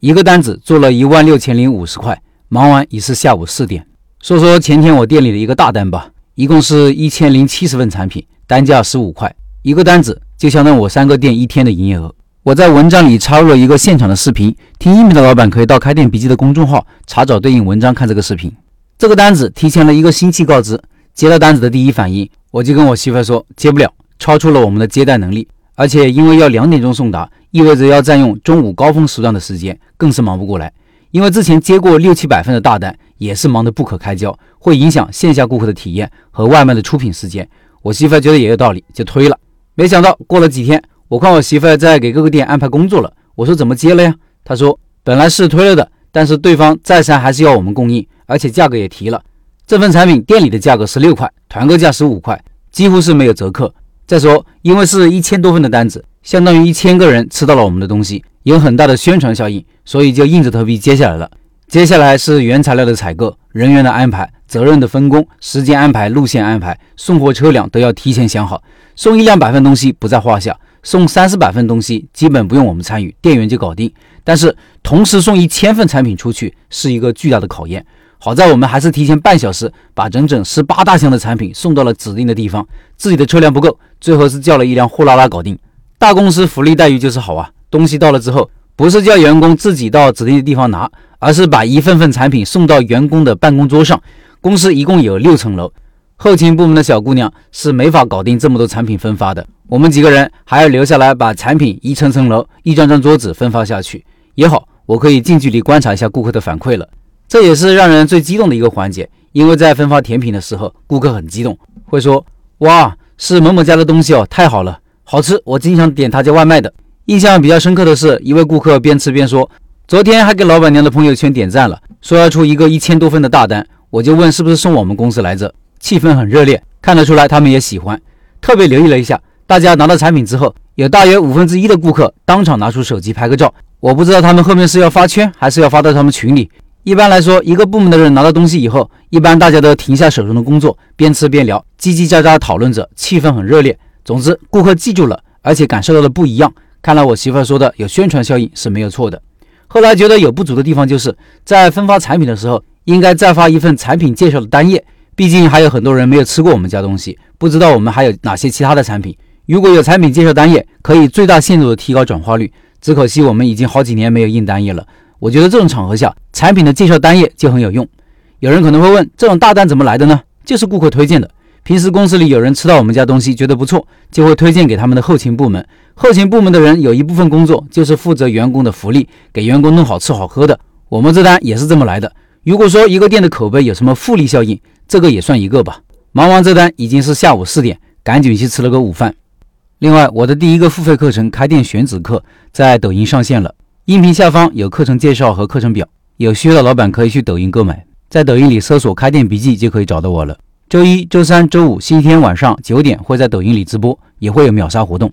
一个单子做了一万六千零五十块，忙完已是下午四点。说说前天我店里的一个大单吧，一共是一千零七十份产品，单价十五块，一个单子就相当于我三个店一天的营业额。我在文章里插入了一个现场的视频，听音频的老板可以到开店笔记的公众号查找对应文章看这个视频。这个单子提前了一个星期告知，接到单子的第一反应，我就跟我媳妇说接不了，超出了我们的接待能力，而且因为要两点钟送达，意味着要占用中午高峰时段的时间，更是忙不过来。因为之前接过六七百份的大单，也是忙得不可开交，会影响线下顾客的体验和外卖的出品时间。我媳妇觉得也有道理，就推了。没想到过了几天。我看我媳妇在给各个店安排工作了，我说怎么接了呀？她说本来是推了的，但是对方再三还是要我们供应，而且价格也提了。这份产品店里的价格是六块，团购价十五块，几乎是没有折扣。再说，因为是一千多份的单子，相当于一千个人吃到了我们的东西，有很大的宣传效应，所以就硬着头皮接下来了。接下来是原材料的采购、人员的安排、责任的分工、时间安排、路线安排、送货车辆都要提前想好，送一两百份东西不在话下。送三四百份东西，基本不用我们参与，店员就搞定。但是同时送一千份产品出去，是一个巨大的考验。好在我们还是提前半小时，把整整十八大箱的产品送到了指定的地方。自己的车辆不够，最后是叫了一辆货拉拉搞定。大公司福利待遇就是好啊，东西到了之后，不是叫员工自己到指定的地方拿，而是把一份份产品送到员工的办公桌上。公司一共有六层楼。后勤部门的小姑娘是没法搞定这么多产品分发的，我们几个人还要留下来把产品一层层楼、一张张桌子分发下去。也好，我可以近距离观察一下顾客的反馈了，这也是让人最激动的一个环节。因为在分发甜品的时候，顾客很激动，会说：“哇，是某某家的东西哦，太好了，好吃，我经常点他家外卖的。”印象比较深刻的是一位顾客边吃边说：“昨天还给老板娘的朋友圈点赞了，说要出一个一千多份的大单。”我就问是不是送我们公司来着？气氛很热烈，看得出来他们也喜欢。特别留意了一下，大家拿到产品之后，有大约五分之一的顾客当场拿出手机拍个照。我不知道他们后面是要发圈，还是要发到他们群里。一般来说，一个部门的人拿到东西以后，一般大家都停下手中的工作，边吃边聊，叽叽喳喳讨论着，气氛很热烈。总之，顾客记住了，而且感受到了不一样。看来我媳妇说的有宣传效应是没有错的。后来觉得有不足的地方，就是在分发产品的时候，应该再发一份产品介绍的单页。毕竟还有很多人没有吃过我们家东西，不知道我们还有哪些其他的产品。如果有产品介绍单页，可以最大限度的提高转化率。只可惜我们已经好几年没有印单页了。我觉得这种场合下，产品的介绍单页就很有用。有人可能会问，这种大单怎么来的呢？就是顾客推荐的。平时公司里有人吃到我们家东西觉得不错，就会推荐给他们的后勤部门。后勤部门的人有一部分工作就是负责员工的福利，给员工弄好吃好喝的。我们这单也是这么来的。如果说一个店的口碑有什么复利效应，这个也算一个吧。忙完这单已经是下午四点，赶紧去吃了个午饭。另外，我的第一个付费课程《开店选址课》在抖音上线了，音频下方有课程介绍和课程表，有需要的老板可以去抖音购买，在抖音里搜索“开店笔记”就可以找到我了。周一周三周五星期天晚上九点会在抖音里直播，也会有秒杀活动。